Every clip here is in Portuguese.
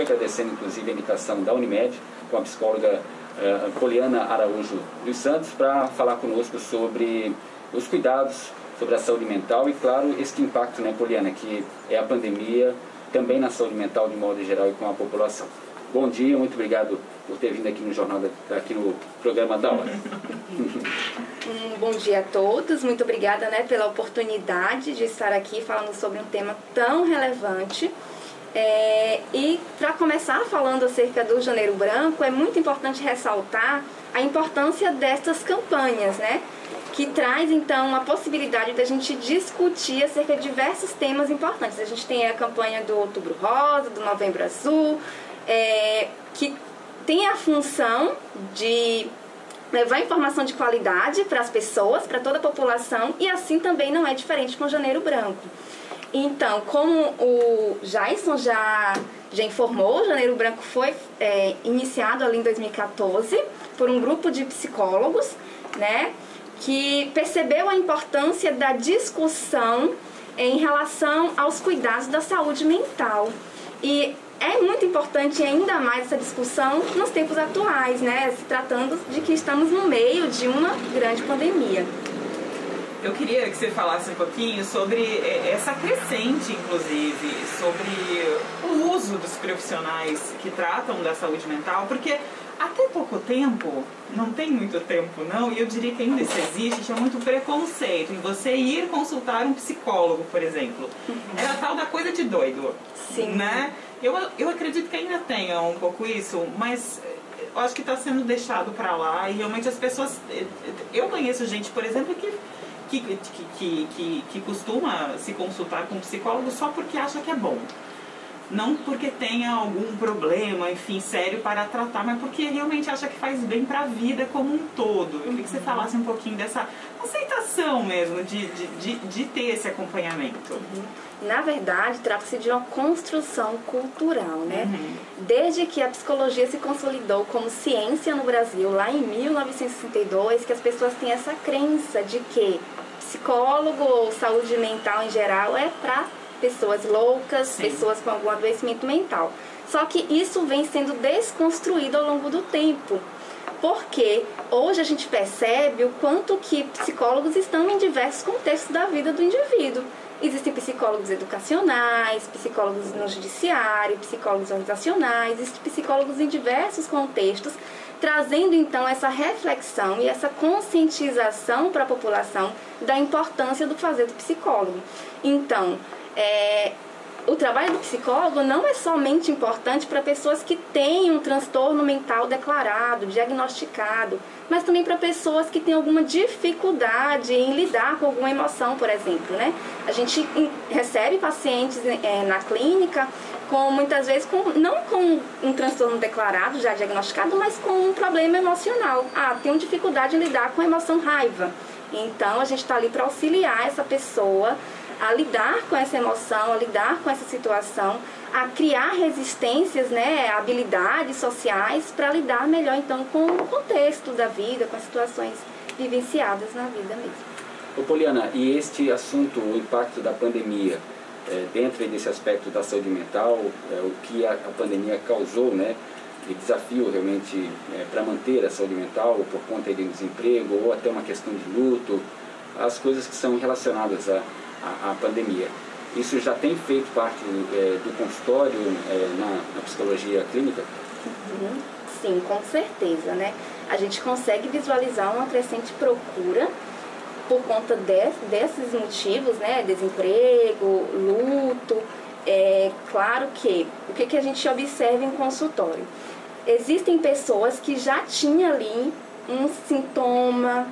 Agradecendo inclusive a indicação da Unimed, com a psicóloga uh, Poliana Araújo dos Santos, para falar conosco sobre os cuidados sobre a saúde mental e, claro, esse impacto, né, Poliana, que é a pandemia também na saúde mental de modo geral e com a população. Bom dia, muito obrigado por ter vindo aqui no jornal, aqui no programa da hora. Um bom dia a todos, muito obrigada né, pela oportunidade de estar aqui falando sobre um tema tão relevante. É, e para começar falando acerca do Janeiro Branco, é muito importante ressaltar a importância destas campanhas, né? Que traz então a possibilidade da gente discutir acerca de diversos temas importantes. A gente tem a campanha do Outubro Rosa, do Novembro Azul, é, que tem a função de levar informação de qualidade para as pessoas, para toda a população, e assim também não é diferente com o Janeiro Branco. Então, como o Jason já, já informou, o Janeiro Branco foi é, iniciado ali em 2014 por um grupo de psicólogos, né, que percebeu a importância da discussão em relação aos cuidados da saúde mental. E é muito importante ainda mais essa discussão nos tempos atuais, né? Se tratando de que estamos no meio de uma grande pandemia. Eu queria que você falasse um pouquinho sobre é, essa crescente, inclusive, sobre o uso dos profissionais que tratam da saúde mental, porque até pouco tempo, não tem muito tempo não, e eu diria que ainda isso existe, tinha muito preconceito em você ir consultar um psicólogo, por exemplo. Era tal da coisa de doido. Sim. Né? Eu, eu acredito que ainda tenha um pouco isso, mas eu acho que está sendo deixado para lá e realmente as pessoas. Eu conheço gente, por exemplo, que, que, que, que, que costuma se consultar com um psicólogo só porque acha que é bom não porque tenha algum problema, enfim, sério para tratar, mas porque realmente acha que faz bem para a vida como um todo. Eu queria que você falasse um pouquinho dessa aceitação mesmo de, de, de, de ter esse acompanhamento. Uhum. Na verdade, trata-se de uma construção cultural, né? Uhum. Desde que a psicologia se consolidou como ciência no Brasil, lá em 1962, que as pessoas têm essa crença de que psicólogo ou saúde mental em geral é para pessoas loucas, Sim. pessoas com algum adoecimento mental. Só que isso vem sendo desconstruído ao longo do tempo. Porque hoje a gente percebe o quanto que psicólogos estão em diversos contextos da vida do indivíduo. Existem psicólogos educacionais, psicólogos no judiciário, psicólogos organizacionais, existem psicólogos em diversos contextos, trazendo então essa reflexão e essa conscientização para a população da importância do fazer do psicólogo. Então, é, o trabalho do psicólogo não é somente importante para pessoas que têm um transtorno mental declarado, diagnosticado, mas também para pessoas que têm alguma dificuldade em lidar com alguma emoção, por exemplo. Né? A gente recebe pacientes é, na clínica com muitas vezes com, não com um transtorno declarado, já diagnosticado, mas com um problema emocional. Ah, tenho dificuldade em lidar com a emoção raiva. Então a gente está ali para auxiliar essa pessoa a lidar com essa emoção, a lidar com essa situação, a criar resistências, né, habilidades sociais para lidar melhor então com o contexto da vida, com as situações vivenciadas na vida mesmo. Ô Poliana, e este assunto, o impacto da pandemia, é, dentro desse aspecto da saúde mental, é, o que a, a, pandemia causou, né, de desafio realmente é, para manter a saúde mental, por conta de desemprego, ou até uma questão de luto, as coisas que são relacionadas a a, a pandemia. Isso já tem feito parte é, do consultório é, na, na, psicologia clínica? Uhum. Sim, com certeza, né? A gente consegue visualizar uma crescente procura por conta de, desses motivos, né? Desemprego, luto. É claro que o que, que a gente observa em consultório? Existem pessoas que já tinham ali um sintoma,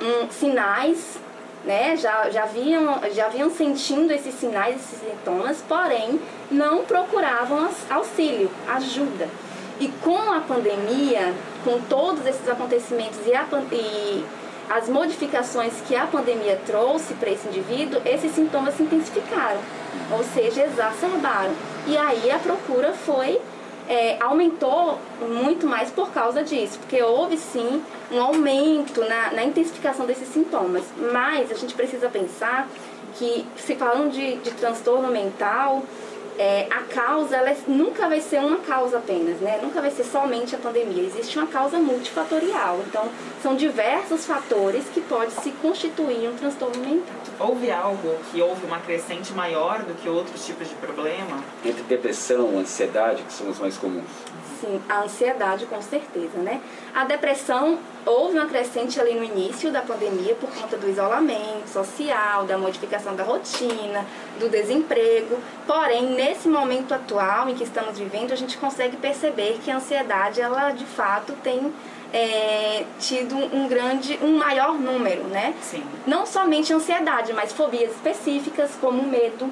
um, sinais né, já, já, vinham, já vinham sentindo esses sinais, esses sintomas, porém não procuravam auxílio, ajuda. E com a pandemia, com todos esses acontecimentos e, a, e as modificações que a pandemia trouxe para esse indivíduo, esses sintomas se intensificaram, ou seja, exacerbaram. E aí a procura foi é, aumentou muito mais por causa disso, porque houve sim um aumento na, na, intensificação desses sintomas. Mas a gente precisa pensar que, se falando de, de transtorno mental, é, a causa ela nunca vai ser uma causa apenas, né? Nunca vai ser somente a pandemia. Existe uma causa multifatorial. Então, são diversos fatores que podem se constituir um transtorno mental. Houve algo que houve uma crescente maior do que outros tipos de problema? Entre depressão, ansiedade, que são os mais comuns. Sim, a ansiedade com certeza, né? A depressão houve uma crescente ali no início da pandemia por conta do isolamento social, da modificação da rotina, do desemprego. Porém, nesse momento atual em que estamos vivendo, a gente consegue perceber que a ansiedade, ela de fato tem é, tido um grande, um maior número, né? Sim. Não somente ansiedade, mas fobias específicas como medo,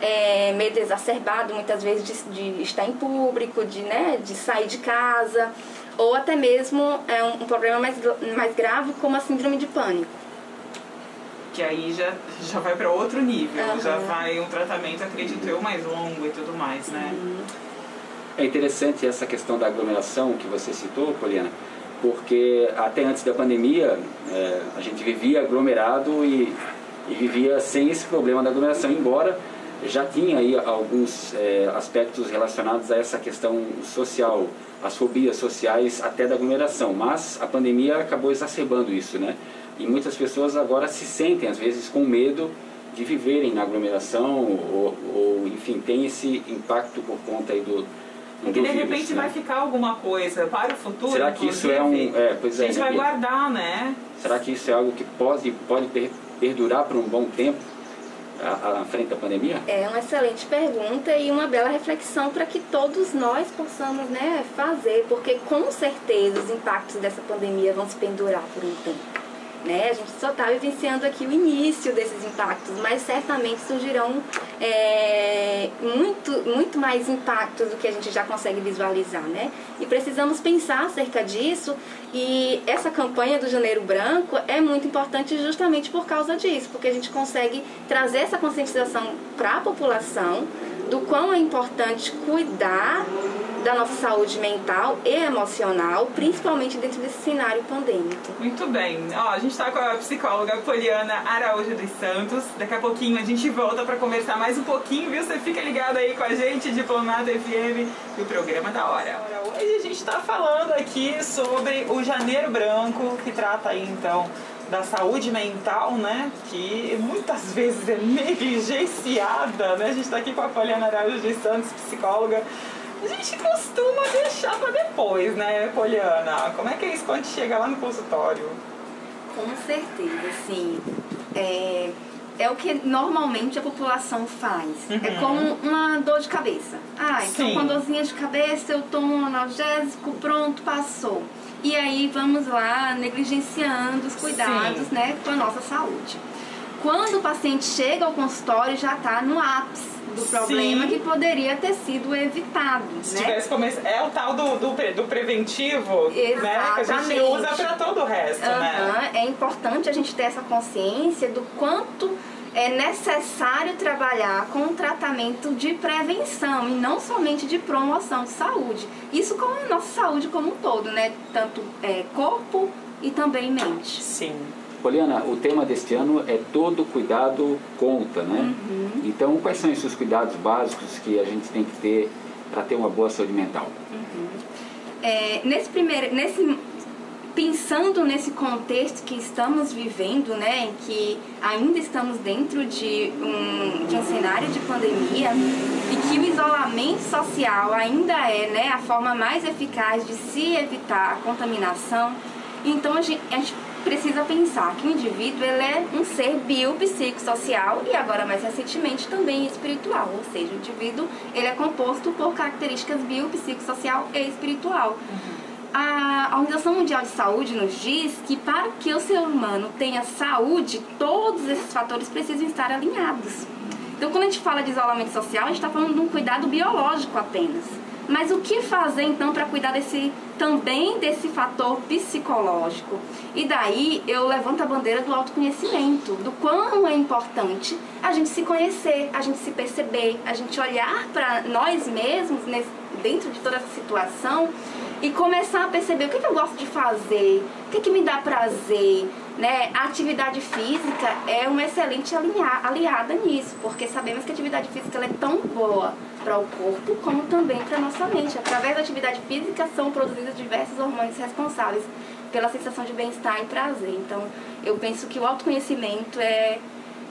é, medo exacerbado muitas vezes de, de, estar em público, de, né, de sair de casa, ou até mesmo é, um, um problema mais, mais grave como a síndrome de pânico. Que aí já, já vai para outro nível, uhum. já vai um tratamento, acredito eu, mais longo e tudo mais, né? Uhum. É interessante essa questão da aglomeração que você citou, Poliana, porque até antes da pandemia é, a gente vivia aglomerado e, e vivia sem esse problema da aglomeração, embora já tinha aí alguns é, aspectos relacionados a essa questão social, as fobias sociais até da aglomeração, mas a pandemia acabou exacerbando isso, né? E muitas pessoas agora se sentem, às vezes, com medo de viverem na aglomeração ou, ou enfim, tem esse impacto por conta aí do, é que de repente né? vai ficar alguma coisa para o futuro. Será que isso é um. É, pois é, a gente vai guardar, né? Será que isso é algo que pode, pode perdurar por um bom tempo? à frente da pandemia? É uma excelente pergunta e uma bela reflexão para que todos nós possamos né, fazer, porque com certeza os impactos dessa pandemia vão se pendurar por um tempo. Né? A gente só está vivenciando aqui o início desses impactos, mas certamente surgirão é, muito, muito mais impactos do que a gente já consegue visualizar. Né? E precisamos pensar acerca disso e essa campanha do Janeiro Branco é muito importante justamente por causa disso, porque a gente consegue trazer essa conscientização para a população do quão é importante cuidar da nossa saúde mental e emocional, principalmente dentro desse cenário pandêmico. Muito bem. Ó, a gente está com a psicóloga Poliana Araújo dos Santos. Daqui a pouquinho a gente volta para conversar mais um pouquinho, viu? Você fica ligado aí com a gente, Diplomata FM e o programa da hora. Hoje a gente está falando aqui sobre o Janeiro Branco, que trata aí então da saúde mental, né? Que muitas vezes é negligenciada, né? A gente está aqui com a Poliana Araújo dos Santos, psicóloga a gente costuma deixar para depois, né, Poliana? Como é que é isso quando chega lá no consultório? Com certeza, sim. É, é o que normalmente a população faz. É uhum. É como uma dor de cabeça. Ah, então sim. com dorzinha de cabeça eu tomo um analgésico, pronto, passou. E aí vamos lá negligenciando os cuidados, Sim. né, com a nossa saúde. Quando o paciente chega ao consultório já está no ápice do problema Sim. que poderia ter sido evitado. Se né? tivesse começado. É o tal do, do, do preventivo, Exatamente. né? Que a gente usa para todo o resto, uhum. né? É importante a gente ter essa consciência do quanto é necessário trabalhar com um tratamento de prevenção e não somente de promoção de saúde. Isso com a nossa saúde como um todo, né? Tanto é, corpo e também mente. Sim. Poliana, o tema deste ano é todo cuidado conta, né? Uhum. Então, quais são esses cuidados básicos que a gente tem que ter para ter uma boa saúde mental? Uhum. É, nesse primeiro, nesse pensando nesse contexto que estamos vivendo, né, em que ainda estamos dentro de um, de um cenário de pandemia e que o isolamento social ainda é né, a forma mais eficaz de se evitar a contaminação, então a gente, a gente precisa pensar que o indivíduo ele é um ser biopsicossocial e agora mais recentemente também espiritual, ou seja, o indivíduo ele é composto por características biopsicossocial e espiritual. Uhum. A Organização Mundial de Saúde nos diz que para que o ser humano tenha saúde, todos esses fatores precisam estar alinhados. Então, quando a gente fala de isolamento social, a gente está falando de um cuidado biológico apenas. Mas o que fazer então para cuidar desse também desse fator psicológico? E daí eu levanto a bandeira do autoconhecimento, do quão é importante a gente se conhecer, a gente se perceber, a gente olhar para nós mesmos dentro de toda essa situação e começar a perceber o que, que eu gosto de fazer, o que, que me dá prazer, né? A atividade física é uma excelente aliada nisso, porque sabemos que a atividade física é tão boa para o corpo como também para a nossa mente. Através da atividade física são produzidos diversos hormônios responsáveis pela sensação de bem-estar e prazer. Então, eu penso que o autoconhecimento é,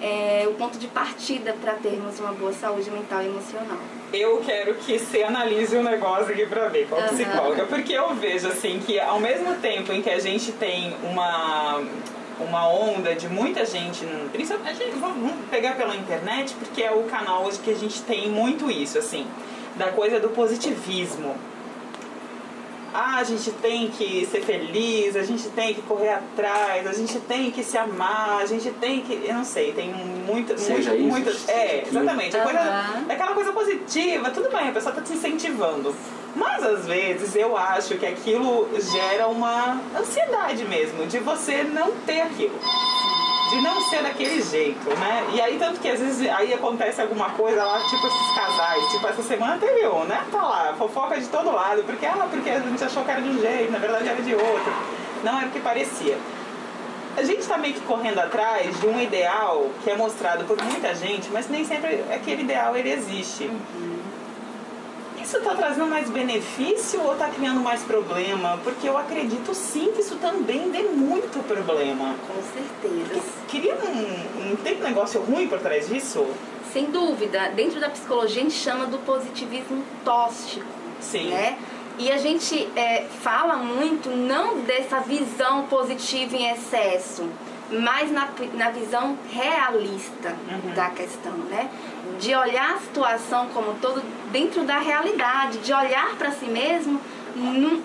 é o ponto de partida para termos uma boa saúde mental e emocional. Eu quero que você analise o um negócio aqui para ver, como uhum. psicóloga, porque eu vejo assim que ao mesmo tempo em que a gente tem uma uma onda de muita gente, principalmente vamos pegar pela internet, porque é o canal hoje que a gente tem muito isso, assim, da coisa do positivismo ah, a gente tem que ser feliz, a gente tem que correr atrás, a gente tem que se amar, a gente tem que. Eu não sei, tem muita. Seja muito, isso. Muito, é, exatamente. Uhum. Coisa, é aquela coisa positiva, tudo bem, a pessoa está te incentivando. Mas às vezes eu acho que aquilo gera uma ansiedade mesmo, de você não ter aquilo de não ser daquele jeito, né? E aí, tanto que às vezes aí acontece alguma coisa lá, tipo esses casais, tipo essa semana teve né? Tá lá, fofoca de todo lado, porque, ah, porque a gente achou que era de um jeito, na verdade era de outro. Não era o que parecia. A gente está meio que correndo atrás de um ideal que é mostrado por muita gente, mas nem sempre aquele ideal ele existe. Uhum isso está trazendo mais benefício ou está criando mais problema? Porque eu acredito sim que isso também dê muito problema. Com certeza. Queria um, um, tem um negócio ruim por trás disso? Sem dúvida. Dentro da psicologia a gente chama do positivismo tóxico. Sim. Né? E a gente é, fala muito não dessa visão positiva em excesso, mas na, na visão realista uhum. da questão, né? De olhar a situação como todo dentro da realidade, de olhar para si mesmo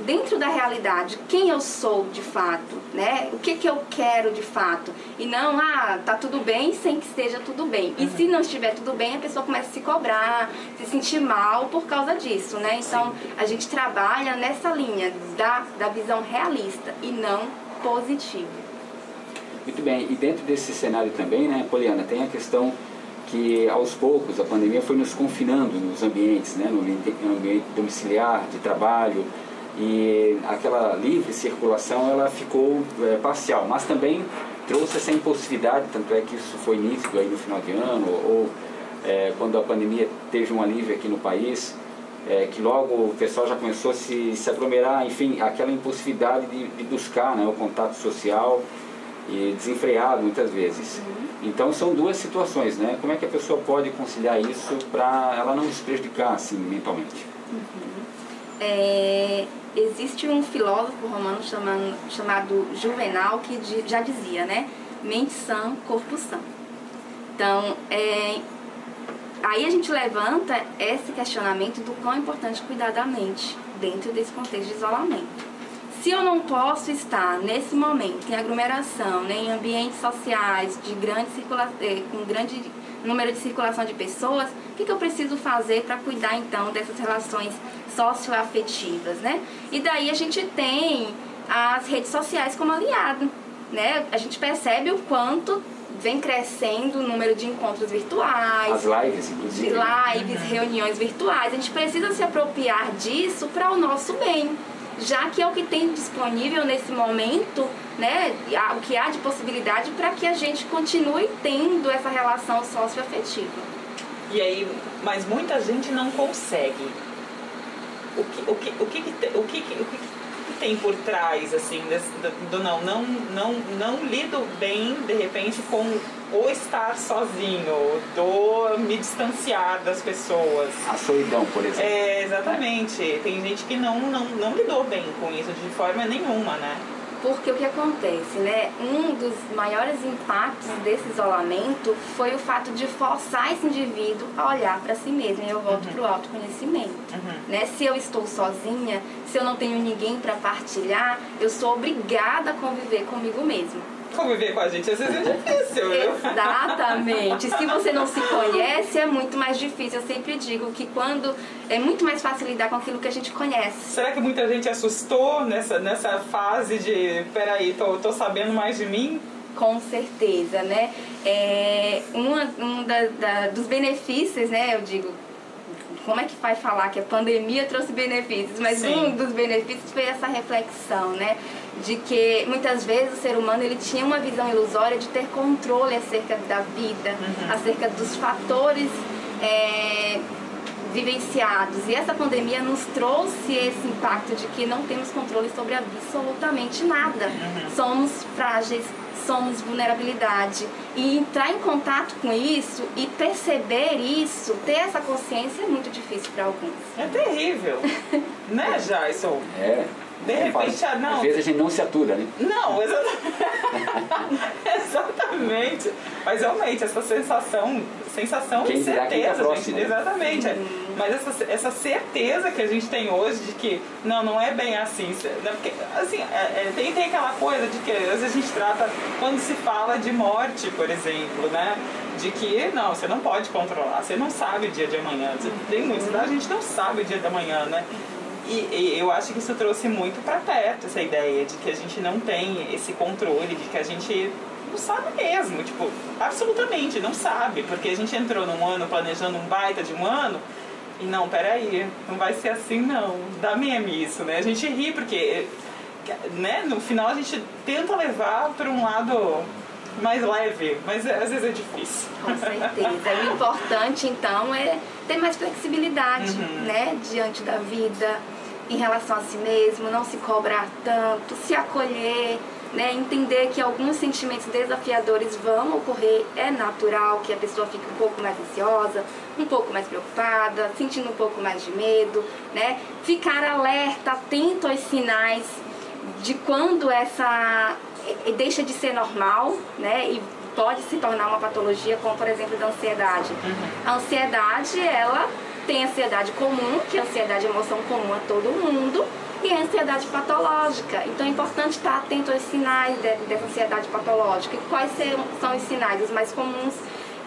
dentro da realidade, quem eu sou de fato, né? O que, que eu quero de fato. E não, ah, tá tudo bem sem que esteja tudo bem. E uhum. se não estiver tudo bem, a pessoa começa a se cobrar, se sentir mal por causa disso, né? Então, Sim. a gente trabalha nessa linha da, da visão realista e não positiva. Muito bem, e dentro desse cenário também, né, Poliana, tem a questão que aos poucos a pandemia foi nos confinando nos ambientes, né, no ambiente domiciliar, de trabalho, e aquela livre circulação ela ficou é, parcial, mas também trouxe essa impulsividade, tanto é que isso foi nítido aí no final de ano, ou é, quando a pandemia teve um alívio aqui no país, é, que logo o pessoal já começou a se, se aglomerar, enfim, aquela impulsividade de, de buscar né, o contato social, e desenfreado muitas vezes. Uhum. Então são duas situações, né? Como é que a pessoa pode conciliar isso para ela não se prejudicar assim mentalmente? Uhum. É, existe um filósofo romano chamado, chamado Juvenal que já dizia, né? Mente sã, corpo sã. Então, é, aí a gente levanta esse questionamento do quão é importante cuidar da mente dentro desse contexto de isolamento. Se eu não posso estar nesse momento em aglomeração, né, em ambientes sociais de grande circula eh, com grande número de circulação de pessoas, o que, que eu preciso fazer para cuidar então dessas relações socioafetivas, né? E daí a gente tem as redes sociais como aliado, né? A gente percebe o quanto vem crescendo o número de encontros virtuais. As lives, inclusive. Lives, reuniões virtuais. A gente precisa se apropriar disso para o nosso bem já que é o que tem disponível nesse momento, né, o que há de possibilidade para que a gente continue tendo essa relação socioafetiva. E aí, mas muita gente não consegue. O que, o que, o que, o que, o que tem por trás, assim, desse, do não, não, não, não lido bem, de repente, com o estar sozinho, do me distanciar das pessoas. A solidão, por exemplo. É, exatamente. Tem gente que não, não, não lidou bem com isso de forma nenhuma, né? Porque o que acontece, né? Um dos maiores impactos desse isolamento foi o fato de forçar esse indivíduo a olhar para si mesmo. E eu volto uhum. para o autoconhecimento. Uhum. Né? Se eu estou sozinha, se eu não tenho ninguém para partilhar, eu sou obrigada a conviver comigo mesmo conviver com a gente às vezes é difícil, viu? Exatamente. Se você não se conhece, é muito mais difícil. Eu sempre digo que quando é muito mais fácil lidar com aquilo que a gente conhece. Será que muita gente assustou nessa, nessa fase de peraí, tô, tô sabendo mais de mim? Com certeza, né? É, um da, da, dos benefícios, né, eu digo, como é que vai falar que a pandemia trouxe benefícios? Mas Sim. um dos benefícios foi essa reflexão, né? De que muitas vezes o ser humano ele tinha uma visão ilusória de ter controle acerca da vida, uhum. acerca dos fatores é, vivenciados. E essa pandemia nos trouxe esse impacto de que não temos controle sobre absolutamente nada. Uhum. Somos frágeis, somos vulnerabilidade. E entrar em contato com isso e perceber isso, ter essa consciência é muito difícil para alguns. É terrível. né, Jason? É. De repente, ah, não. Às vezes a gente não se atura, né? Não, exatamente. exatamente. Mas realmente, essa sensação, sensação Quem de certeza, tá próximo, gente. Né? Exatamente. Uhum. Mas essa, essa certeza que a gente tem hoje de que não, não é bem assim. Né? Porque, assim, é, é, tem, tem aquela coisa de que às vezes a gente trata, quando se fala de morte, por exemplo, né? De que não, você não pode controlar, você não sabe o dia de amanhã. Você, tem muitos, a gente não sabe o dia de amanhã, né? E, e, eu acho que isso trouxe muito para perto essa ideia de que a gente não tem esse controle, de que a gente não sabe mesmo, tipo, absolutamente não sabe, porque a gente entrou num ano planejando um baita de um ano e não, peraí, não vai ser assim não, dá meme isso, né? A gente ri porque, né, no final a gente tenta levar para um lado mais leve, mas é, às vezes é difícil. Com certeza. o importante então é ter mais flexibilidade, uhum. né, diante da vida em relação a si mesmo, não se cobrar tanto, se acolher, né, entender que alguns sentimentos desafiadores vão ocorrer, é natural que a pessoa fique um pouco mais ansiosa, um pouco mais preocupada, sentindo um pouco mais de medo, né? Ficar alerta, atento aos sinais de quando essa deixa de ser normal, né? E pode se tornar uma patologia, como por exemplo da ansiedade. A ansiedade, ela tem ansiedade comum, que é a ansiedade é emoção comum a todo mundo, e a ansiedade patológica. Então é importante estar atento aos sinais de, dessa ansiedade patológica. E quais são os sinais? Mais comuns,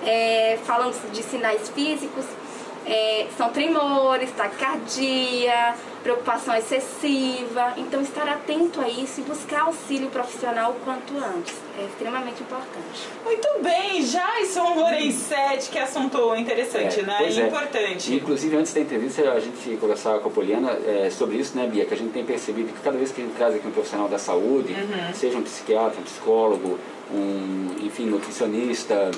é, falando de sinais físicos, é, são tremores, taquicardia, preocupação excessiva. Então, estar atento a isso e buscar auxílio profissional o quanto antes é extremamente importante. Muito bem, Jason Lorenzetti, que assunto interessante, é, né? E é. importante. Inclusive, antes da entrevista, a gente conversava com a Poliana é, sobre isso, né, Bia? Que a gente tem percebido que cada vez que a gente traz aqui um profissional da saúde, uhum. seja um psiquiatra, um psicólogo, um, enfim, nutricionista,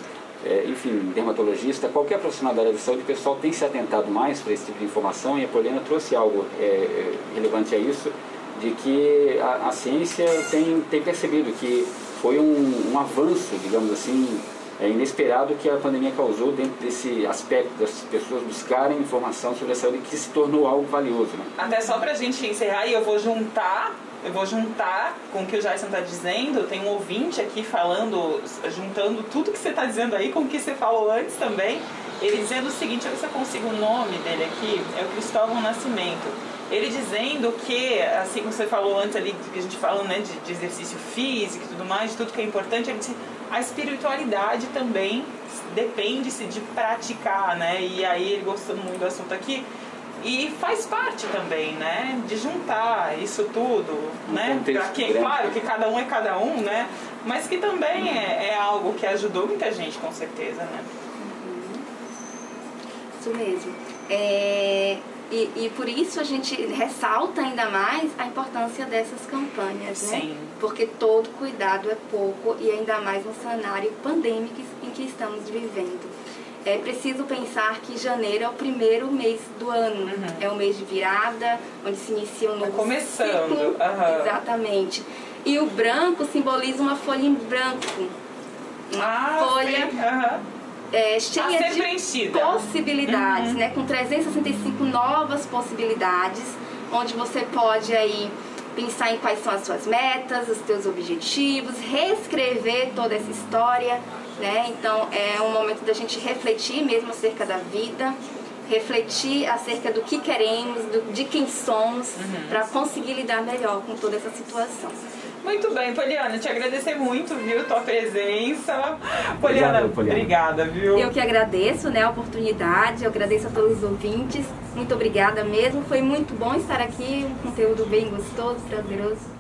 é, enfim, dermatologista, qualquer profissional da área de saúde, o pessoal tem se atentado mais para esse tipo de informação e a Poliana trouxe algo é, é, relevante a isso, de que a, a, ciência tem, tem percebido que foi um, um avanço, digamos assim, é inesperado que a pandemia causou dentro desse aspecto das pessoas buscarem informação sobre a saúde que se tornou algo valioso. Né? Até só para a gente encerrar, e eu vou juntar eu vou juntar com o que o Jason está dizendo. Tem um ouvinte aqui falando, juntando tudo que você está dizendo aí com o que você falou antes também. Ele dizendo o seguinte, olha se eu consigo o nome dele aqui, é o Cristóvão Nascimento. Ele dizendo que, assim como você falou antes ali, que a gente falou né, de, de exercício físico e tudo mais, de tudo que é importante, ele disse, a espiritualidade também depende-se de praticar, né? E aí ele gostando muito do assunto aqui, e faz parte também, né, de juntar isso tudo, um né, para quem, claro que cada um é cada um, né, mas que também é, é algo que ajudou muita gente, com certeza, né. Uhum. Isso mesmo. É, e, e, por isso a gente ressalta ainda mais a importância dessas campanhas, né? Sim. Porque todo cuidado é pouco e ainda mais no cenário pandêmico em que estamos vivendo é preciso pensar que janeiro é o primeiro mês do ano. Uhum. É o mês de virada, onde se inicia um novo tá começando. ciclo. Uhum. Exatamente. E o branco simboliza uma folha em branco. Uma ah, folha uhum. É, cheia de preenchida. possibilidades, uhum. né? Com 365 novas possibilidades, onde você pode aí pensar em quais são as suas metas, os seus objetivos, reescrever toda essa história né? Então é um momento da gente refletir mesmo acerca da vida, refletir acerca do que queremos, do, de quem somos, uhum. para conseguir lidar melhor com toda essa situação. Muito bem, Poliana, te agradecer muito, viu, tua presença. Poliana, Obrigado, Poliana, obrigada, viu? Eu que agradeço, né, a oportunidade, eu agradeço a todos os ouvintes. Muito obrigada mesmo, foi muito bom estar aqui, um conteúdo bem gostoso, prazeroso.